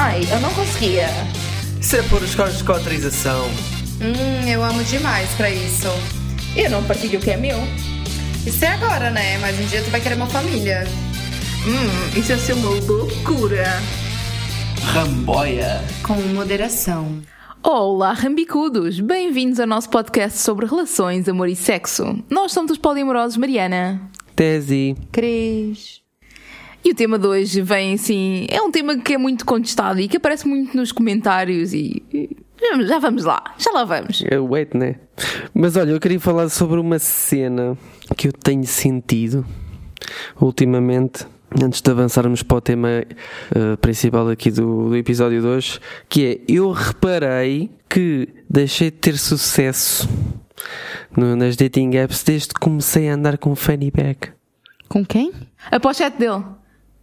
Ai, eu não conseguia. Isso é por os códigos de autorização. Hum, eu amo demais pra isso. Eu não partilho o que é meu. Isso é agora, né? Mas um dia tu vai querer uma família. Hum, isso ia ser uma loucura. Ramboia. Com moderação. Olá, rambicudos! Bem-vindos ao nosso podcast sobre relações, amor e sexo. Nós somos os poliamorosos Mariana. Tese. Cris. E o tema de hoje vem assim. É um tema que é muito contestado e que aparece muito nos comentários e. e- Já vamos lá, já lá vamos. É wait, né? Mas olha, eu queria falar sobre uma cena que eu tenho sentido ultimamente. Antes de avançarmos para o tema eh, principal aqui do, do episódio de hoje, que é eu reparei que deixei de ter sucesso no- nas dating apps desde que comecei a andar com fanny pack. Com quem? A pochete dele.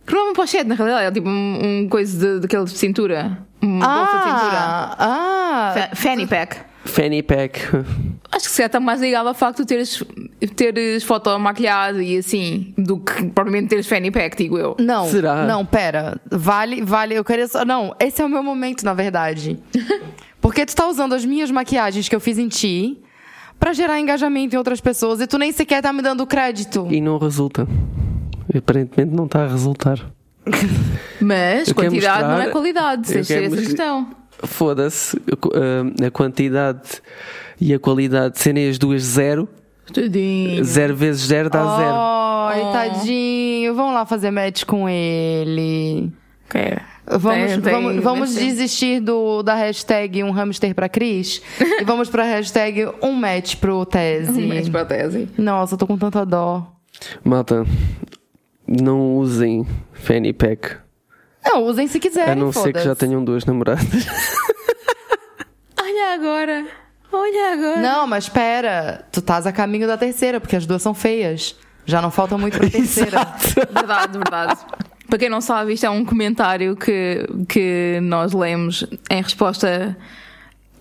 Que não é uma pochete, na realidade, é tipo um, um coisa de, daquele de cintura. Uma bolsa de cintura. ah, Fa- Fanny pack. Fanny pack. Acho que se calhar está mais ligado ao facto de teres, teres foto maquilhado e assim, do que provavelmente teres fanny pack, digo eu. Não, Será? não, pera. Vale, vale, eu queria só. Não, esse é o meu momento, na verdade. Porque tu tá usando as minhas maquiagens que eu fiz em ti pra gerar engajamento em outras pessoas e tu nem sequer tá me dando crédito. E não resulta. Aparentemente não está a resultar. Mas Eu quantidade não é mostrar- qualidade, eu se quero essa mostrar- questão. Foda-se, a, quantidade e a qualidade serem as duas zero, Tudinho. zero vezes zero dá zero. Ai, Oh. tadinho. Vamos lá fazer match com ele. Ok. Vamos, Tem- tem- vamos, desistir do, da hashtag um hamster pra Cris e vamos pra hashtag um match pro Tese. Mas para a tese. Nossa, eu tô com tanta dó. Malta, não usem fanny pack, Não, usem se quiserem, a não ser que já tenham duas namoradas. Olha agora. Olha agora. Não, mas pera. Tu estás a caminho da terceira, porque as duas são feias. Já não falta muito pra terceira. Verdade, verdade. Para quem não sabe, isto é um comentário que, que nós lemos em resposta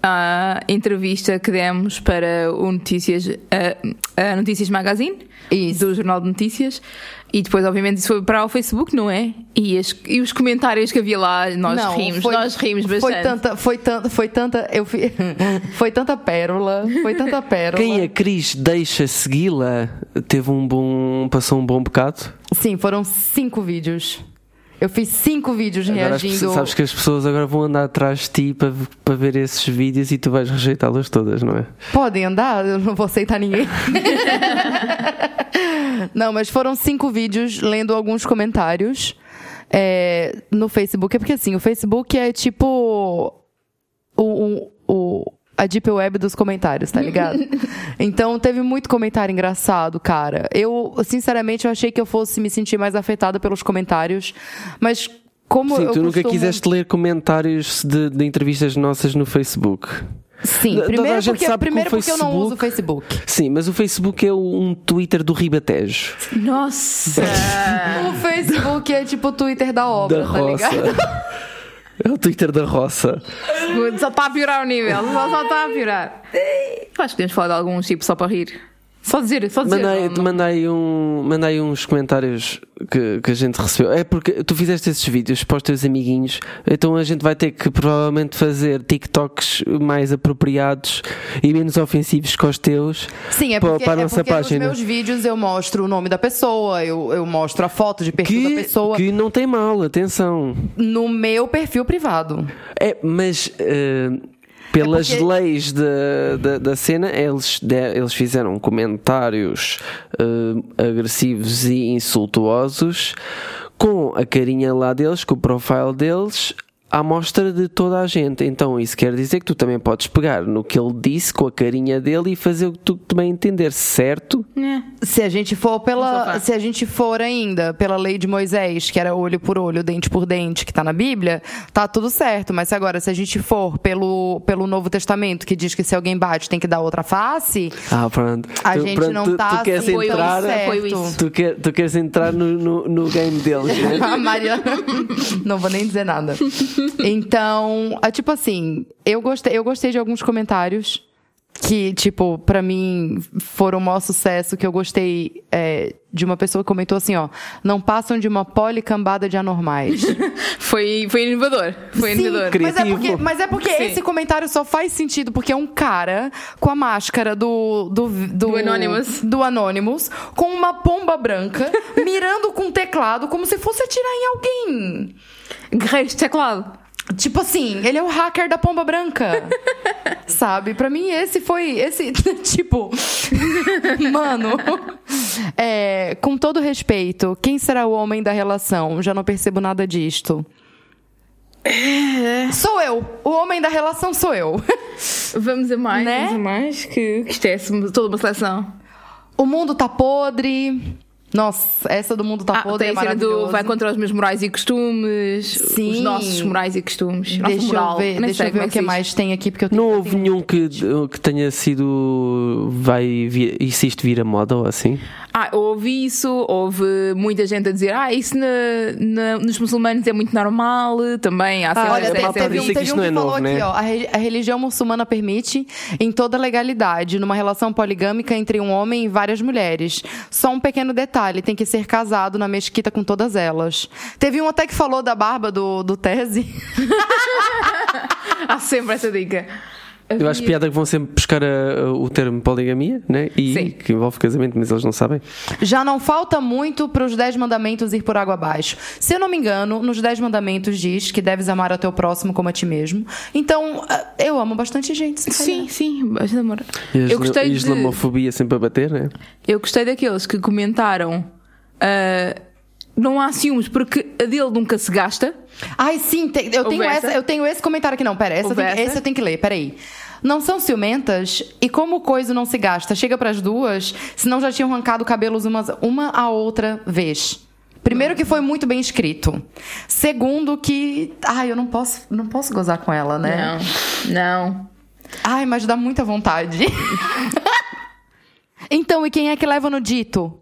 à entrevista que demos para o Notícias, a, a Notícias Magazine, Isso. do Jornal de Notícias, e depois, obviamente, isso foi para o Facebook, não é? E, as- e os comentários que havia lá, nós Não, rimos, foi- nós rimos bastante. Foi tanta, foi tanta, foi tanta, eu fi- foi tanta pérola, foi tanta pérola. Quem a Cris deixa segui-la teve um bom. passou um bom bocado. Sim, foram cinco vídeos. Eu fiz cinco vídeos Agora reagindo. pessoas- sabes que as pessoas agora vão andar atrás de ti para, para ver esses vídeos e tu vais rejeitá-las todas, não é? Podem andar, eu não vou aceitar ninguém. não, mas foram cinco vídeos lendo alguns comentários é, no Facebook. É porque assim, o Facebook é tipo o- a Deep Web dos comentários, tá ligado? então teve muito comentário engraçado, cara. Eu, sinceramente, eu achei que eu fosse me sentir mais afetada pelos comentários, mas como Sim, eu tu nunca costumo- quiseste ler comentários de, de entrevistas nossas no Facebook. Sim, Toda a primeiro gente porque, sabe que o primeiro porque eu não uso o Facebook. Sim, mas o Facebook é um Twitter do Ribatejo. Nossa! O Facebook é tipo o Twitter da obra, da tá ligado? É o Twitter da roça. só está a piorar o nível, só, está a piorar. Acho que podemos falar de alguns tipo só para rir. Só dizer, só dizer. Mandei, não- não- mandei, um, mandei uns comentários que, que a gente recebeu. É porque tu fizeste esses vídeos para os teus amiguinhos, então a gente vai ter que provavelmente fazer TikToks mais apropriados e menos ofensivos que os teus Sim, é porque, para a é nossa porque página. nos meus vídeos eu mostro o nome da pessoa, eu, eu mostro a foto de perfil da Que, pessoa que não tem mal, atenção. no meu perfil privado. É, mas eh, pelas É porque- leis da, da, da cena, eles, de- eles fizeram comentários eh, agressivos e insultuosos com a carinha lá deles, com o profile deles. À mostra de toda a gente. Então, isso quer dizer que tu também podes pegar no que ele disse com a carinha dele e fazer o que tu também entender, certo? É. Se a gente for pela, se a gente for ainda pela lei de Moisés, que era olho por olho, dente por dente, que tá na Bíblia, tá tudo certo. Mas agora, se a gente for pelo, pelo Novo Testamento, que diz que se alguém bate tem que dar outra face, Ah, pronto. a Tu- gente pronto, não tu, tá tu queres assim, entrar. isso, apoio certo. isso. Tu, quer, tu queres entrar no, no, no game deles, né? Mariana. Não vou nem dizer nada. Então, é tipo assim, eu gostei, eu gostei de alguns comentários. Que, tipo, pra mim foram um maior sucesso, que eu gostei é, de uma pessoa que comentou assim, ó, não passam de uma policambada de anormais. Foi, foi inovador. Foi Sim, inovador. mas é porque, mas é porque esse comentário só faz sentido porque é um cara com a máscara do do do, Do Anonymous. do Anonymous, com uma pomba branca, mirando com um teclado como se fosse atirar em alguém. Guerreiros de teclado. Tipo assim, ele é o hacker da pomba branca. Sabe? Pra mim esse foi esse tipo, mano. é, com todo respeito, quem será o homem da relação? Já não percebo nada disto. Sou eu. O homem da relação sou eu. Vamos a mais, Né? vamos a mais, que, que é toda uma seleção. O mundo tá podre. Nossa, essa do mundo tá Ah, podre tem é a cena do vai contra os meus morais e costumes, Sim. os nossos morais e costumes. Nossa Deixa moral. eu ver, Nem deixa eu ver é o que diz. mais tem aqui porque eu tenho Não houve tenho- nenhum que, que tenha sido. Vai vir, e se isto vira moda ou assim? Ah, houve isso, houve muita gente a dizer, ah, isso na, na- nos muçulmanos é muito normal, também há Ah, olha, tem, teve um, teve um não que é falou novo, aqui, né? ó. A, re- a religião muçulmana permite, em toda legalidade, numa relação poligâmica entre um homem e várias mulheres. Só um pequeno detalhe: tem que ser casado na mesquita com todas elas. Teve um até que falou da barba do, do Tese. há sempre essa dica. Eu acho piada que vão sempre buscar a- o termo poligamia, né? E Sim. que envolve casamento, mas eles não sabem. Já não falta muito para os Dez Mandamentos ir por água abaixo. Se eu não me engano, nos Dez Mandamentos diz que deves amar ao teu próximo como a ti mesmo. Então, ah, eu amo bastante gente. se Sim, calhar. sim, bastante amor. E a Eu gostei a de, islamofobia sempre a bater, né? eu gostei daqueles que comentaram ah, não há ciúmes porque a dele nunca se gasta. Ai, sim, tem- eu, tenho essa, eu tenho esse comentário aqui. Não, pera, essa eu Houve tenho, essa? esse eu tenho que ler, peraí. Não são ciumentas e como o coisa não se gasta, chega pras duas, senão já tinham arrancado cabelos umas, uma a outra vez. Primeiro que foi muito bem escrito. Segundo que, ai, eu não posso, não posso gozar com ela, né? Não, não. Ai, mas dá muita vontade. então, e quem é que leva no dito?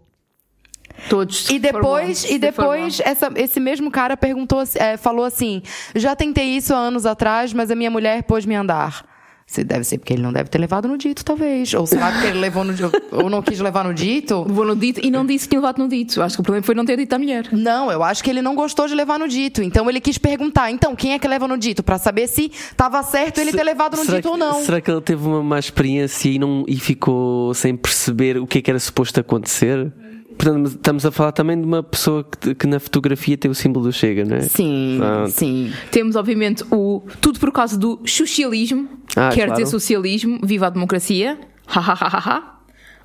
Todos. E se depois, e se depois essa- esse mesmo cara perguntou, é, falou assim: já tentei isso há anos atrás, mas a minha mulher pôs-me a andar. Se deve ser porque ele não deve ter levado no dito, talvez. Ou será porque ele levou no dito, ou não quis levar no dito? Vou no dito e não disse que tinha levado no dito. Acho que o problema foi não ter dito à mulher. Não, eu acho que ele não gostou de levar no dito. Então ele quis perguntar: então, quem é que leva no dito? Pra saber se tava certo ele ter levado no será dito que, ou não. Será que ele teve uma má experiência e, não, e ficou sem perceber o que é que era suposto acontecer? Portanto, estamos a falar também de uma pessoa que, que na fotografia tem o símbolo do Chega, não é? Sim, Pronto. sim. Temos, obviamente, o tudo por causa do socialismo. Ah, Quer claro. dizer socialismo, viva a democracia. Ha, ha, ha, ha, ha.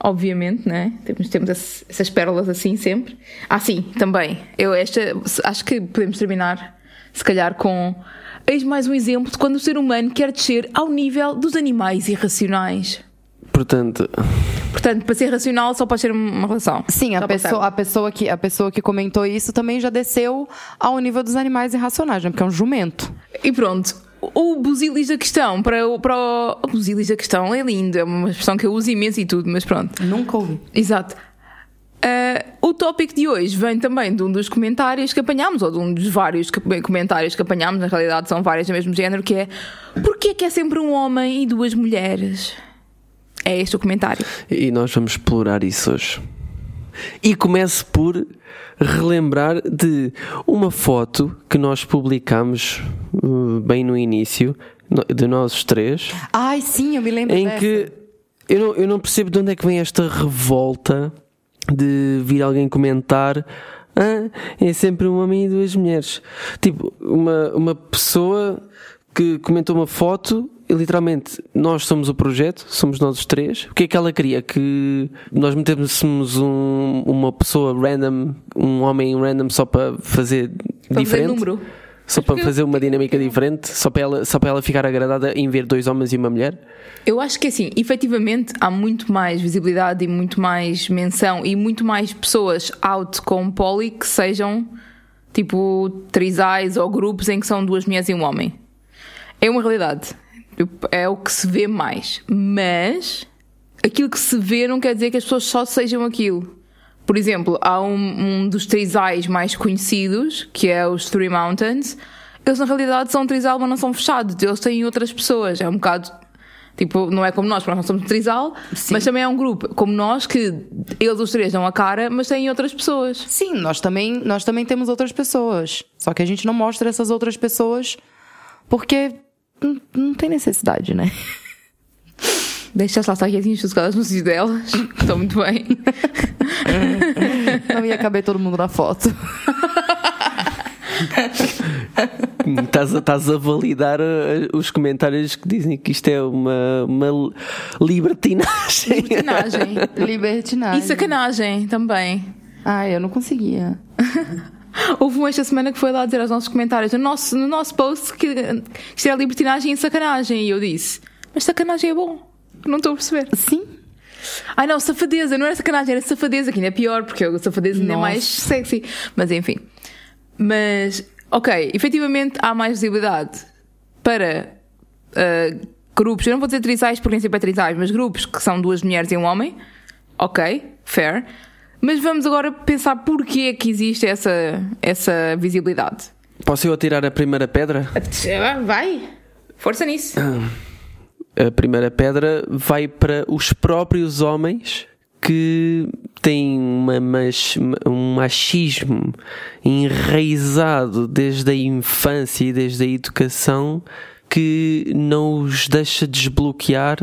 Obviamente, né? Temos, temos esse- essas pérolas assim sempre. Ah, sim, também. Eu esta, acho que podemos terminar, se calhar, com. Eis mais um exemplo de quando o ser humano quer descer ao nível dos animais irracionais. Portanto, Portanto, para ser racional só pode ser uma relação. Sim, a Só pessoa, a, pessoa que, a pessoa que comentou isso também já desceu ao nível dos animais irracionais, né? Porque é um jumento. E pronto. O busilis da questão para o, para o, o busilis da questão é lindo, é uma expressão que eu uso imenso e tudo, mas pronto. Nunca ouvi. Exato. Ah, o tópico de hoje vem também de um dos comentários que apanhámos, ou de um dos vários que- comentários que apanhámos, na realidade são vários do mesmo género, que é Porquê que é sempre um homem e duas mulheres? É este o comentário. e nós vamos explorar isso hoje. E começo por relembrar de uma foto que nós publicámos uh, bem no início, de nós os três, Ai, sim, eu me lembro em dessa. que eu não, eu não percebo de onde é que vem esta revolta de vir alguém comentar ah, é sempre um homem e duas mulheres. Tipo, uma, uma pessoa que comentou uma foto literalmente nós somos o projeto, somos nós os três. O que é que ela queria? Que nós metêssemos um, uma pessoa random, um homem random só para fazer Para diferente? fazer número. Só para fazer uma dinâmica diferente? Só para, ela, só para ela ficar agradada em ver dois homens e uma mulher? Eu acho que assim, efetivamente há muito mais visibilidade e muito mais menção e muito mais pessoas out com poli que sejam tipo trisais ou grupos em que são duas mulheres e um homem. É uma realidade. É o que se vê mais. Mas aquilo que se vê não quer dizer que as pessoas só sejam aquilo. Por exemplo, há um, um dos trisais mais conhecidos, que é os Three Mountains. Eles na realidade são trisal, mas não são fechados. Eles têm outras pessoas. É um bocado Tipo, não é como nós, porque nós não somos trisal, mas também é um grupo como nós que eles os três dão a cara, mas têm outras pessoas. Sim, nós também, nós também temos outras pessoas. Só que a gente não mostra essas outras pessoas porque não, não tem necessidade, né? Deixa lá estar quietinhas, sossegadas no sítio delas. Estão muito bem. Não ia caber todo mundo na foto. Estás a, estás a validar uh, os comentários que dizem que isto é uma, uma libertinagem. Libertinagem. Libertinagem. E sacanagem também. Ah, eu não conseguia. Houve um esta semana que foi lá dizer aos nossos comentários no nosso, no nosso post que isto era libertinagem e sacanagem. E eu disse: Mas sacanagem é bom. Não estou a perceber. Sim. Ai não, safadeza, não era sacanagem, era safadeza, que ainda é pior, porque a safadeza ainda é Nossa. mais sexy. Mas enfim. Mas, ok, efetivamente há mais visibilidade para ah, grupos, eu não vou dizer trisais porque nem sempre é trisais, mas grupos que são duas mulheres e um homem. Ok, fair. Mas vamos agora pensar porquê é que existe essa, essa visibilidade. Posso eu atirar a primeira pedra? Vai, força nisso. A primeira pedra vai para os próprios homens que têm uma mach- um machismo enraizado desde a infância e desde a educação que não os deixa desbloquear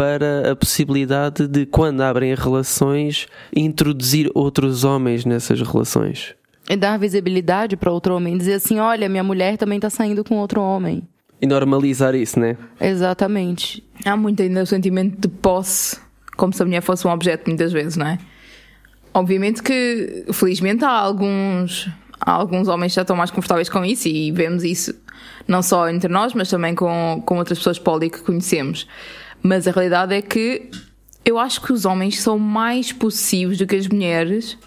para a possibilidade de, quando abrem relações, introduzir outros homens nessas relações. E dar visibilidade para outro homem. Dizer assim: olha, minha mulher também tá saindo com outro homem. E normalizar isso, né? Exatamente. Há muito ainda o sentimento de posse, como se a mulher fosse um objeto, muitas vezes, não é? Obviamente que, felizmente, há alguns, há alguns homens que já estão mais confortáveis com isso e vemos isso não só entre nós, mas também com, com outras pessoas poli que conhecemos. Mas a realidade é que eu acho que os homens são mais possíveis do que as mulheres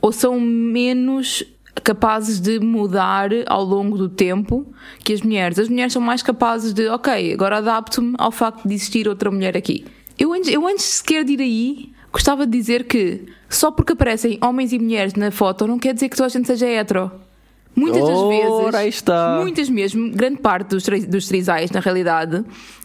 ou são menos capazes de mudar ao longo do tempo que as mulheres. As mulheres são mais capazes de, ok, agora adapto-me ao facto de existir outra mulher aqui. Eu antes, eu antes sequer de ir aí, gostava de dizer que só porque aparecem homens e mulheres na foto não quer dizer que toda a gente seja hetero. Muitas das Ora, vezes, está. muitas mesmo, grande parte dos, dos trisais, na realidade,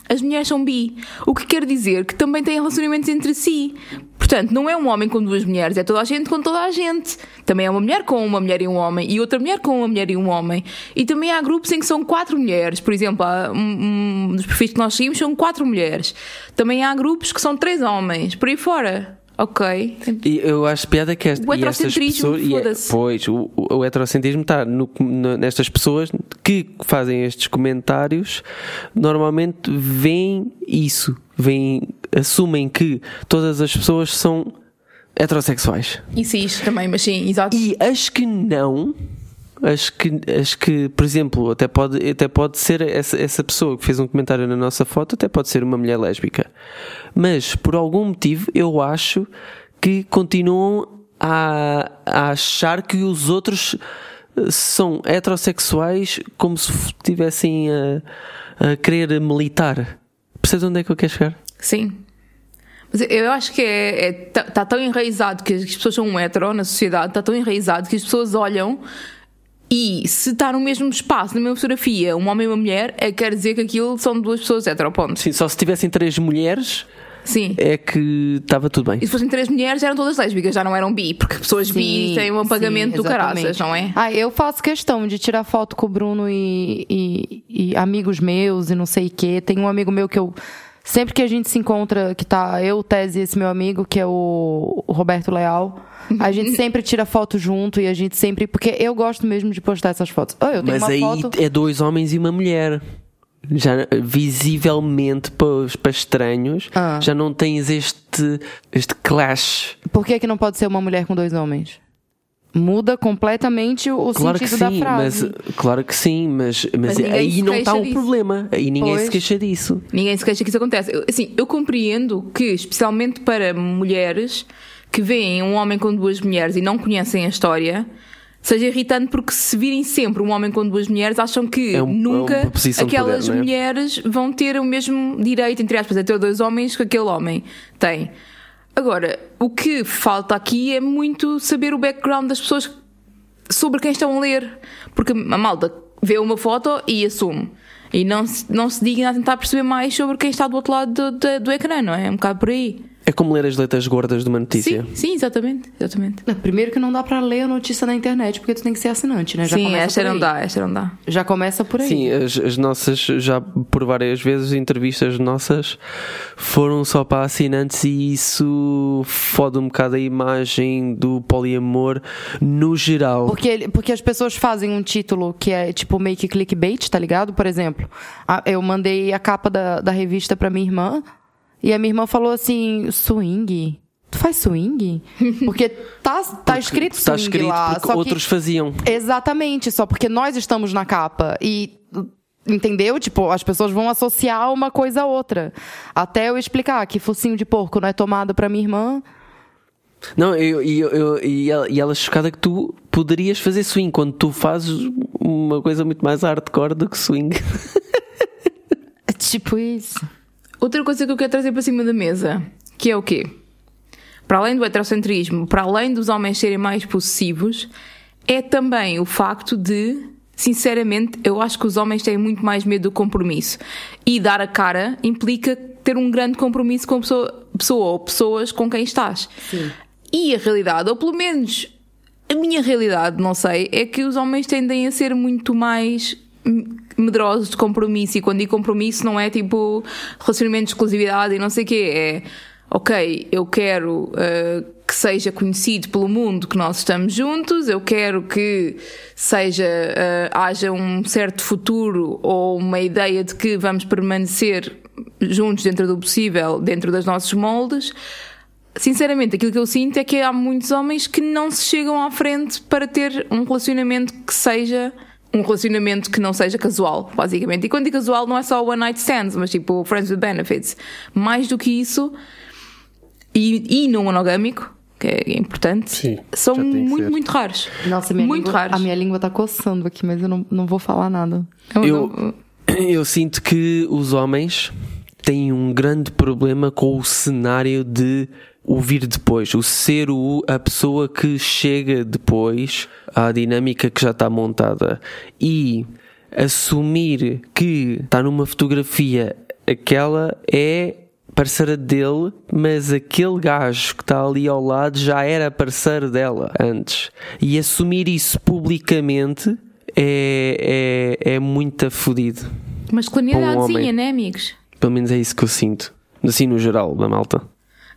as mulheres são bi. O que quer dizer que também têm relacionamentos entre si. Portanto, não é um homem com duas mulheres, é toda a gente com toda a gente. Também é uma mulher com uma mulher e um homem, e outra mulher com uma mulher e um homem. E também há grupos em que são quatro mulheres. Por exemplo, há um, um dos perfis que nós seguimos são quatro mulheres. Também há grupos que são três homens, por aí fora. Ok. E eu acho piada que esta, O e estas pessoas, e é- pois, o, o, heterocentrismo está no- no- nestas pessoas que fazem estes comentários, normalmente veem isso, veem, assumem que todas as pessoas são heterossexuais. Isso isto também, mas sim, exato. E as que não, as que, as que por exemplo, até pode, até pode ser essa, essa pessoa que fez um comentário na nossa foto, até pode ser uma mulher lésbica. Mas por algum motivo eu acho que continuam a, a achar que os outros eh, são heterossexuais como se estivessem a, a querer militar. Percebes onde é que eu quero chegar? Sim. Mas eu acho que é, é- tá, tá tão enraizado que as pessoas são um hetero na sociedade, está tão enraizado que as pessoas olham e se está no mesmo espaço, na mesma fotografia, um homem e uma mulher, é, quer dizer que aquilo são duas pessoas hetero, ponto. Sim, só se tivessem três mulheres Sim. é que estava tudo bem. E se fossem três mulheres, eram todas lésbicas, já não eram bi, porque pessoas bi Sim, têm um apagamento sim, do caraças, não é? Ah, eu faço questão de tirar foto com o Bruno e, e- e amigos meus e não sei o quê. Tem um amigo meu que eu. Sempre que a gente se encontra, que tá eu, o Tese e esse meu amigo, que é o, o Roberto Leal, a gente sempre tira foto junto e a gente sempre. Porque eu gosto mesmo de postar essas fotos. Oh, eu tenho Mas uma aí foto. é dois homens e uma mulher. Já visivelmente para, os- para estranhos, Ah. já não tens este, este clash. Por que, que não pode ser uma mulher com dois homens? Muda completamente o Claro que sentido sim, da frase. mas claro que sim, mas, mas, Mas aí não está o disso. problema. Aí ninguém Pois. se queixa disso. Ninguém se queixa que isso acontece. Eu, assim, eu compreendo que, especialmente para mulheres que veem um homem com duas mulheres e não conhecem a história, seja irritante porque se virem sempre um homem com duas mulheres, acham que É um- é nunca de aquelas poder, é? mulheres vão ter o mesmo direito, entre aspas, a ter dois homens que aquele homem tem. Agora, o que falta aqui é muito saber o background das pessoas sobre quem estão a ler. Porque a malta vê uma foto e assume. E não se, não se digna a tentar perceber mais sobre quem está do outro lado do, do, do ecrã, não é? É um bocado por aí. É como ler as letras gordas de uma notícia. Sim, sim, exatamente. exatamente. Primeiro que não dá pra ler a notícia na internet, porque tu tem que ser assinante, né? Já sim, começa esta não dá, esta não dá. Já começa por aí. Sim, as, as nossas, já por várias vezes, entrevistas nossas foram só para assinantes e isso fode um bocado a imagem do poliamor no geral. Porque, porque as pessoas fazem um título que é tipo make clickbait, tá ligado? Por exemplo, eu mandei a capa da, da revista pra minha irmã e a minha irmã falou assim: swing? Tu faz swing? Porque tá, tá escrito Está swing escrito lá. porque só que- outros faziam. Exatamente, só porque nós estamos na capa e. Entendeu? Tipo, as pessoas vão associar uma coisa a outra. Até eu explicar que focinho de porco não é tomado pra minha irmã. Não, eu, eu, eu- e, ela, e ela chocada que tu poderias fazer swing quando tu fazes uma coisa muito mais hardcore do que swing. É tipo isso. Outra coisa que eu quero trazer para cima da mesa, que é o quê? Para além do heterocentrismo, para além dos homens serem mais possessivos, é também o facto de, sinceramente, eu acho que os homens têm muito mais medo do compromisso. E dar a cara implica ter um grande compromisso com a pessoa, pessoa ou pessoas com quem estás. E a realidade, ou pelo menos a minha realidade, não sei, é que os homens tendem a ser muito mais medrosos de compromisso. E quando digo compromisso, não é tipo relacionamento de exclusividade e não sei o quê. É, ok, eu quero uh, que seja conhecido pelo mundo que nós estamos juntos, eu quero que seja, uh, haja um certo futuro ou uma ideia de que vamos permanecer juntos dentro do possível, dentro dos nossos moldes. Sinceramente, aquilo que eu sinto é que há muitos homens que não se chegam à frente para ter um relacionamento que seja um relacionamento que não seja casual, basicamente. E quando digo casual não é só one night stands, mas tipo friends with benefits. Mais do que isso, e, e não monogâmico, que é importante, Sim, são muito, muito raros. Nossa, minha muito língua, raros. a minha língua tá coçando aqui, mas eu não, não vou falar nada. Eu, eu sinto que os homens têm um grande problema com o cenário de o vir depois, o ser o, a pessoa que chega depois à dinâmica que já está montada e assumir que está numa fotografia aquela é parceira dele, mas aquele gajo que está ali ao lado já era parceiro dela antes. E assumir isso publicamente é, é, é muito fodido. Masculinidadezinha, homem. né, amigos? Pelo menos é isso que eu sinto. Assim no geral, da malta.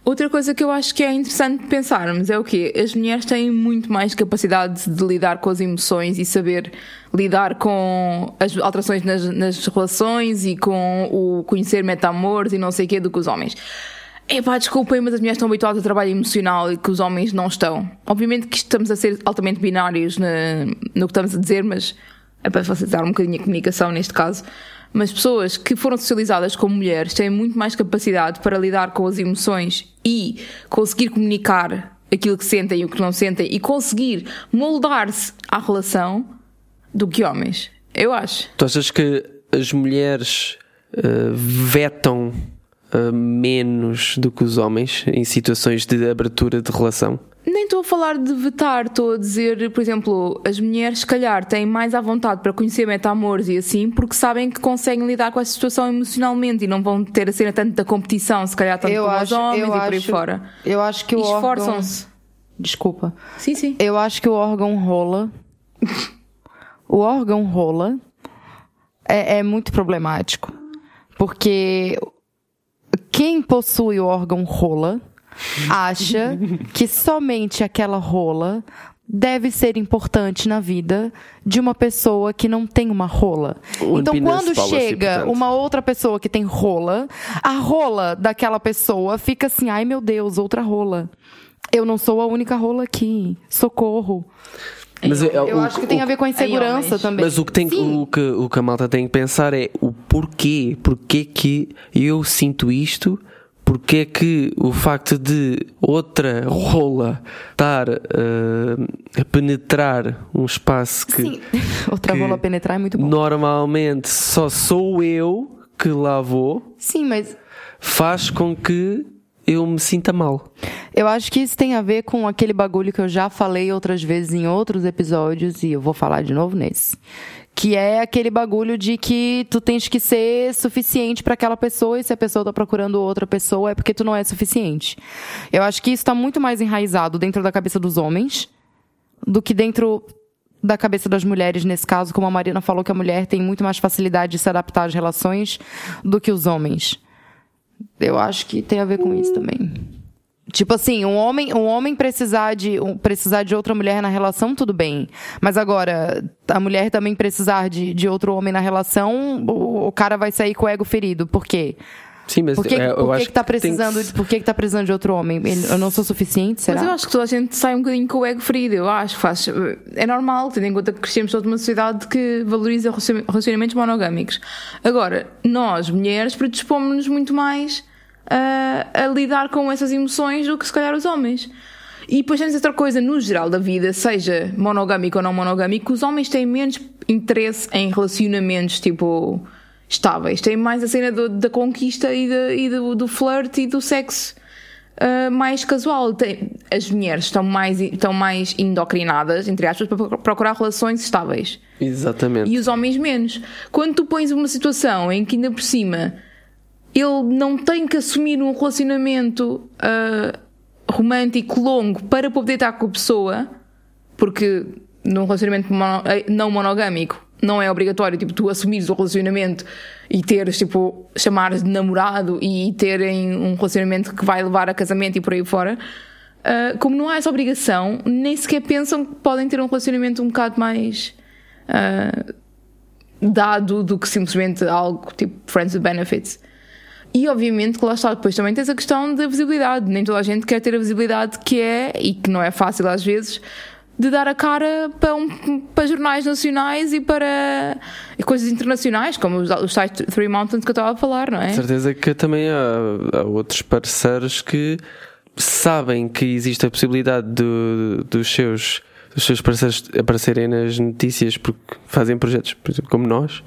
Outra coisa que eu acho que é interessante pensarmos é o quê? As mulheres têm muito mais capacidade de lidar com as emoções e saber lidar com as alterações nas, nas relações e com o conhecer metamores e não sei o quê do que os homens. Epá, desculpem, mas as mulheres estão habituadas a trabalho emocional e que os homens não estão. Obviamente que estamos a ser altamente binários na- no que estamos a dizer, mas é para facilitar um bocadinho a comunicação neste caso. Mas pessoas que foram socializadas como mulheres têm muito mais capacidade para lidar com as emoções e conseguir comunicar aquilo que sentem e o que não sentem e conseguir moldar-se à relação do que homens. Eu acho. Tu achas que as mulheres eh, vetam menos do que os homens em situações de abertura de relação? Nem estou a falar de vetar, estou a dizer, por exemplo, as mulheres, se calhar, têm mais à vontade para conhecer metamores e assim, porque sabem que conseguem lidar com essa situação emocionalmente e não vão ter a cena tanto da competição, se calhar, tanto Eu como os acho- homens eu e por aí acho- fora. Eu acho que E o órgão... esforçam-se. Desculpa. Sim, sim. Eu acho que o órgão rola. o órgão rola é, é muito problemático. Porque quem possui o órgão rola acha que somente aquela rola deve ser importante na vida de uma pessoa que não tem uma rola. O então, quando policy, chega portanto. uma outra pessoa que tem rola, a rola daquela pessoa fica assim: ai meu Deus, outra rola. Eu não sou a única rola aqui. Socorro. Mas é- Eu o- acho que tem a ver com a insegurança também. Mas o que, tem, Sim. o, que, o que a malta tem que pensar é o porquê. Porquê que eu sinto isto? Porquê que o facto de outra rola estar eh, a penetrar um espaço que Sim. Outra que rola penetrar é muito bom. normalmente só sou eu que lá vou, Sim, mas faz com que eu me sinta mal. Eu acho que isso tem a ver com aquele bagulho que eu já falei outras vezes em outros episódios e eu vou falar de novo nesse. Que é aquele bagulho de que tu tens que ser suficiente para aquela pessoa e se a pessoa tá procurando outra pessoa é porque tu não é suficiente. Eu acho que isso tá muito mais enraizado dentro da cabeça dos homens do que dentro da cabeça das mulheres nesse caso, como a Marina falou que a mulher tem muito mais facilidade de se adaptar às relações do que os homens. Eu acho que tem a ver com isso também. Tipo assim, um homem, um homem precisar de um, precisar de outra mulher na relação, tudo bem. Mas agora, a mulher também precisar de, de outro homem na relação, o, o cara vai sair com o ego ferido. Por quê? Sim, mas Por que, é, eu por que, acho que tá precisando, se- por que, que tá precisando de outro homem? Eu não sou suficiente, será? Mas eu acho que toda a gente sai um bocadinho com o ego ferido. Eu acho que faz. É normal, tendo em conta que crescemos toda uma sociedade que valoriza relacion- relacionamentos monogâmicos. Agora, nós, mulheres, predispomos-nos muito mais a, a lidar com essas emoções do que se calhar os homens. E depois temos outra coisa, no geral da vida, seja monogâmico ou não monogâmico, os homens têm menos interesse em relacionamentos tipo estáveis. Têm mais a cena do- da conquista e, da- e do, do flirt e do sexo uh, mais casual. Tem- as mulheres estão mais, estão mais endocrinadas, entre aspas, para procurar relações estáveis. Exatamente. E os homens menos. Quando tu pões uma situação em que ainda por cima ele não tem que assumir um relacionamento ah, romântico longo para poder estar com a pessoa, porque num relacionamento mono- eh, não monogâmico não é obrigatório tipo, tu assumires o relacionamento e teres tipo chamares de namorado e terem um relacionamento que vai levar a casamento e por aí fora. Ah, como não há essa obrigação, nem sequer pensam que podem ter um relacionamento um bocado mais ah, dado do que simplesmente algo tipo friends with benefits. E obviamente que lá está, depois também tens a questão da visibilidade. Nem toda a gente quer ter a visibilidade que é, e que não é fácil às vezes, de dar a cara para, um- para jornais nacionais e para coisas internacionais, como os, os tais Three Mountains que eu estava a falar, não é? certeza que também há, há outros parceiros que sabem que existe a possibilidade do- dos seus dos seus parceiros aparecerem nas notícias porque fazem projetos por exemplo, como nós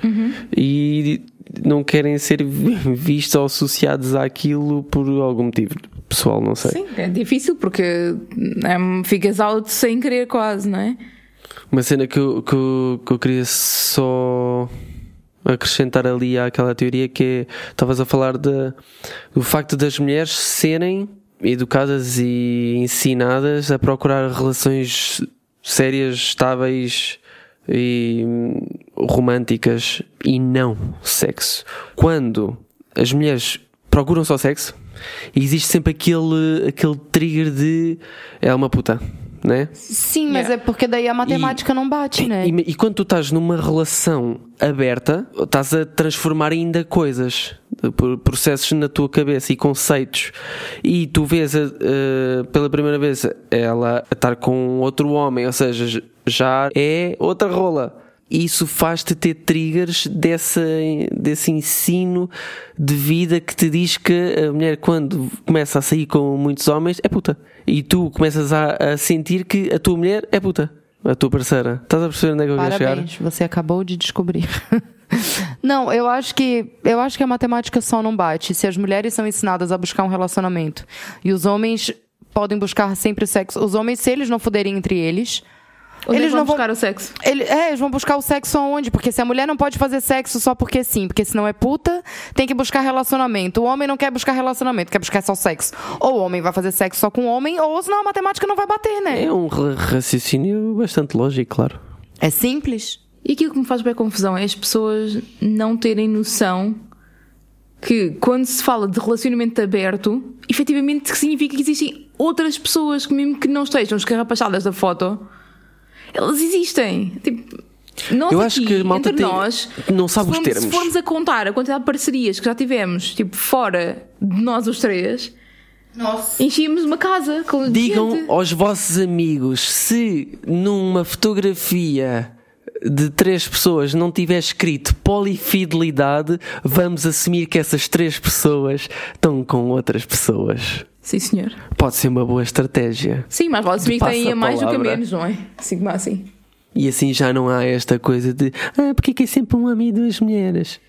e não querem ser vi- vistos ou associados àquilo por algum motivo pessoal, não sei. Sim, é difícil porque é, ficas out sem querer quase, não é? Uma cena que eu, que, eu, que eu queria só acrescentar ali àquela teoria que é, estavas a falar de, do facto das mulheres serem educadas e ensinadas a procurar relações sérias, estáveis e românticas e não sexo. Quando as mulheres procuram só sexo, existe sempre aquele, aquele trigger de é uma puta, né? Sim, mas Yeah. é porque daí a matemática não bate, né? E, e quando tu estás numa relação aberta, estás a transformar ainda coisas, processos na tua cabeça e conceitos, e tu vês a- pela primeira vez ela a estar com outro homem, ou seja, já é outra rola. Isso faz-te ter triggers dessa, desse ensino de vida que te diz que a mulher, quando começa a sair com muitos homens, é puta. E tu começas a, a sentir que a tua mulher é puta. A tua parceira. Estás a perceber onde é que eu quero chegar? Parabéns, você acabou de descobrir. Não, eu acho que eu acho que a matemática só não bate. Se as mulheres são ensinadas a buscar um relacionamento e os homens podem buscar sempre sexo, os homens se eles não fuderem entre eles, Onde eles vão não vão buscar o sexo. ele- é, eles vão buscar o sexo aonde? Porque se a mulher não pode fazer sexo só porque sim, porque senão é puta, tem que buscar relacionamento. O homem não quer buscar relacionamento, quer buscar só sexo. Ou o homem vai fazer sexo só com o homem, ou senão a matemática não vai bater, né? É um ra- raciocínio bastante lógico, claro. É simples. E aquilo que me faz bem confusão é as pessoas não terem noção que quando se fala de relacionamento aberto, efetivamente significa que existem outras pessoas que mesmo que não estejam escarrapachadas da foto, elas existem. Tipo, nós Eu aqui, acho que a malta entre tem- nós, não sabe os formos, termos. Se formos a contar a quantidade de parcerias que já tivemos, tipo, fora de nós os três, Nossa. enchíamos uma casa com Digam gente. aos vossos amigos se numa fotografia de três pessoas não tiver escrito polifidelidade, vamos assumir que essas três pessoas estão com outras pessoas. Sim, senhor. Pode ser uma boa estratégia. Sim, mas vale assumir que tem passa a a mais do que menos, não é? Assim como assim. E assim já não há esta coisa de ah, porque é que é sempre um homem e duas mulheres?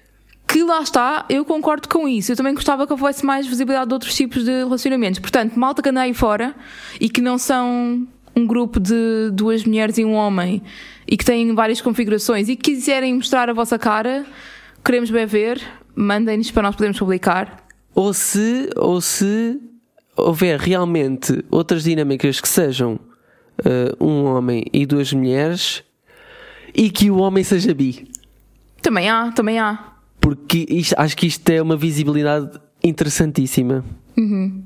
Que lá está, eu concordo com isso. Eu também gostava que houvesse mais visibilidade de outros tipos de relacionamentos. Portanto, malta que anda aí fora e que não são um grupo de duas mulheres e um homem e que têm várias configurações e que quiserem mostrar a vossa cara, queremos bem ver, mandem-nos para nós podermos publicar. Ou se, ou se houver realmente outras dinâmicas que sejam eh, um homem e duas mulheres e que o homem seja bi. Também há, também há. Porque isto- acho que isto é uma visibilidade interessantíssima. Uhum.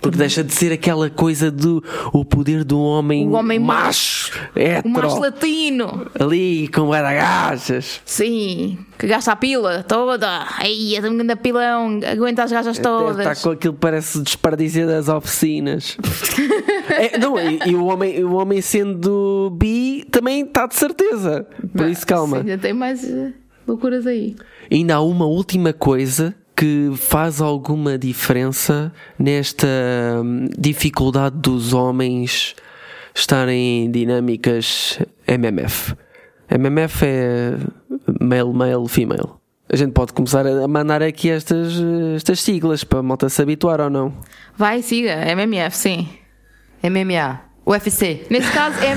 Porque deixa de ser aquela coisa do o poder do homem, O homem macho, O hétero, macho latino. ali com gajas. Sim, que gasta a pila toda. Aí, é um grande pilão, aguenta as gajas todas. estar com aquilo que parece desperdício das oficinas. É, não, e, e o, homem, o homem sendo bi também está de certeza. Por isso, calma. Sim, ainda tem mais eh, loucuras aí. Ainda há uma última coisa que faz alguma diferença nesta hum, dificuldade dos homens estarem em dinâmicas MMF. MMF é male, male, female. A gente pode começar a mandar aqui estas, estas siglas para a malta se habituar ou não. Vai, siga, MMF, sim. MMA. UFC. Nesse caso, é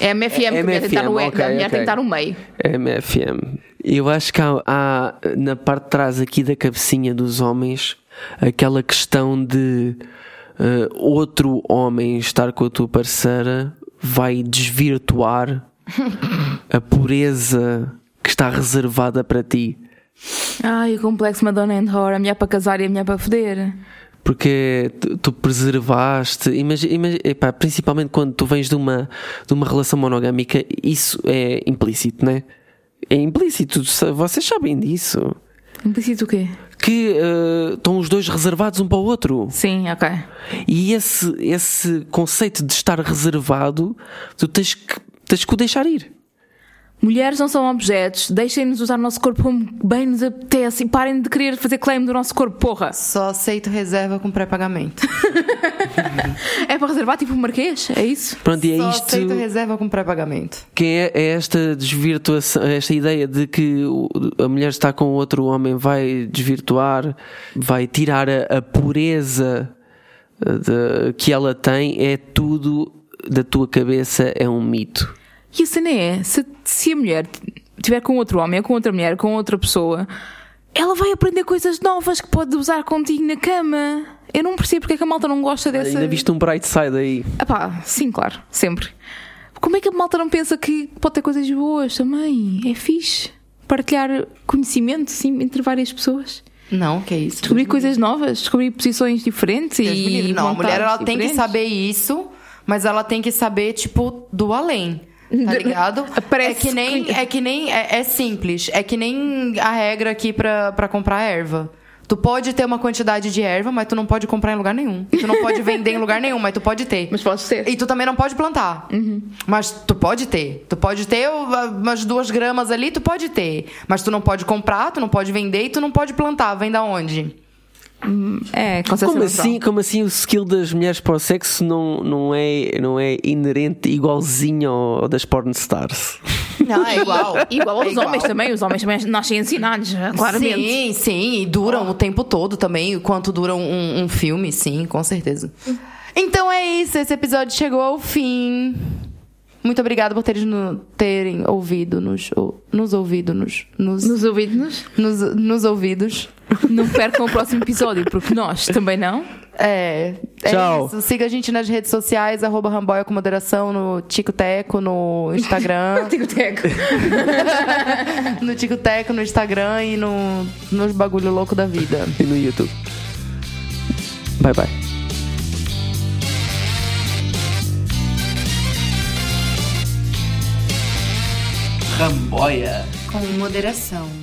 MFM. É MFM, é tentar no, ok, a mulher ok. tem que estar no meio. MFM. Eu acho que há, há, na parte de trás aqui da cabecinha dos homens aquela questão de eh, outro homem estar com a tua parceira vai desvirtuar a pureza que está reservada para ti. Ai, o complexo Madonna and Horror, a mulher para casar e a mulher para foder. Porque tu, tu preservaste, imagi- imagi- epá, principalmente quando tu vens de uma, de uma relação monogâmica, isso é implícito, né? É implícito, vocês sabem disso. Implícito o quê? Que eh, estão os dois reservados um para o outro. Sim, ok. E esse, esse conceito de estar reservado, tu tens que, tens que o deixar ir. Mulheres não são objetos, deixem-nos usar o nosso corpo como bem nos apetece e parem de querer fazer claim do nosso corpo, porra. Só aceito reserva com pré-pagamento. É para reservar tipo um marquês? É isso? Pronto, e é Só isto aceito reserva com pré-pagamento. que é, é esta desvirtuação, esta ideia de que a mulher está com outro homem vai desvirtuar, vai tirar a, a pureza eh, de- que ela tem, é tudo da tua cabeça, é um mito. E a cena é, se, se a mulher estiver com outro homem, ou com outra mulher, com outra pessoa, ela vai aprender coisas novas que pode usar contigo na cama. Eu não percebo porque é que a malta não gosta dessa. Ainda viste um bright side aí. Epá, sim, claro, sempre. Como é que a malta não pensa que pode ter coisas boas também? É fixe. Partilhar conhecimento, sim, entre várias pessoas. Não, que é isso. Descobrir coisas novas, descobrir posições diferentes Deus e. Não, a mulher ela vontades tem que diferentes. saber isso, mas ela tem que saber, tipo, do além. Tá ligado? É que nem. É que nem. É, é simples. É que nem a regra aqui pra, pra comprar erva. Tu pode ter uma quantidade de erva, mas tu não pode comprar em lugar nenhum. Tu não pode vender em lugar nenhum, mas tu pode ter. Mas pode ser. E tu também não pode plantar. Mas tu pode ter. Tu pode ter umas duas gramas ali, tu pode ter. Mas tu não pode comprar, tu não pode vender e tu não pode plantar. Vem da onde? É, Como natural. assim, como assim o skill das mulheres para o sexo não, não, é, não é inerente igualzinho ao das porn stars? Não, é igual. Igual aos É igual. homens também, os homens também nascem ensinados, claramente. Sim, sim, e duram o tempo todo também, quanto dura um, um filme, sim, com certeza. Então é isso, esse episódio chegou ao fim. Muito obrigada por terem, terem ouvido, nos, ou- nos ouvido, nos, nos, Nos ouvidos, nos, nos ouvidos. Não percam o próximo episódio, porque nós também não. É, é Tchau. isso. Siga a gente nas redes sociais, arroba Ramboia com moderação, no Tico Teco, no Instagram. Tico-teco. no Tico Teco, no Instagram e no, nos bagulho louco da vida. E no YouTube. Bye bye. Ramboia. Com moderação.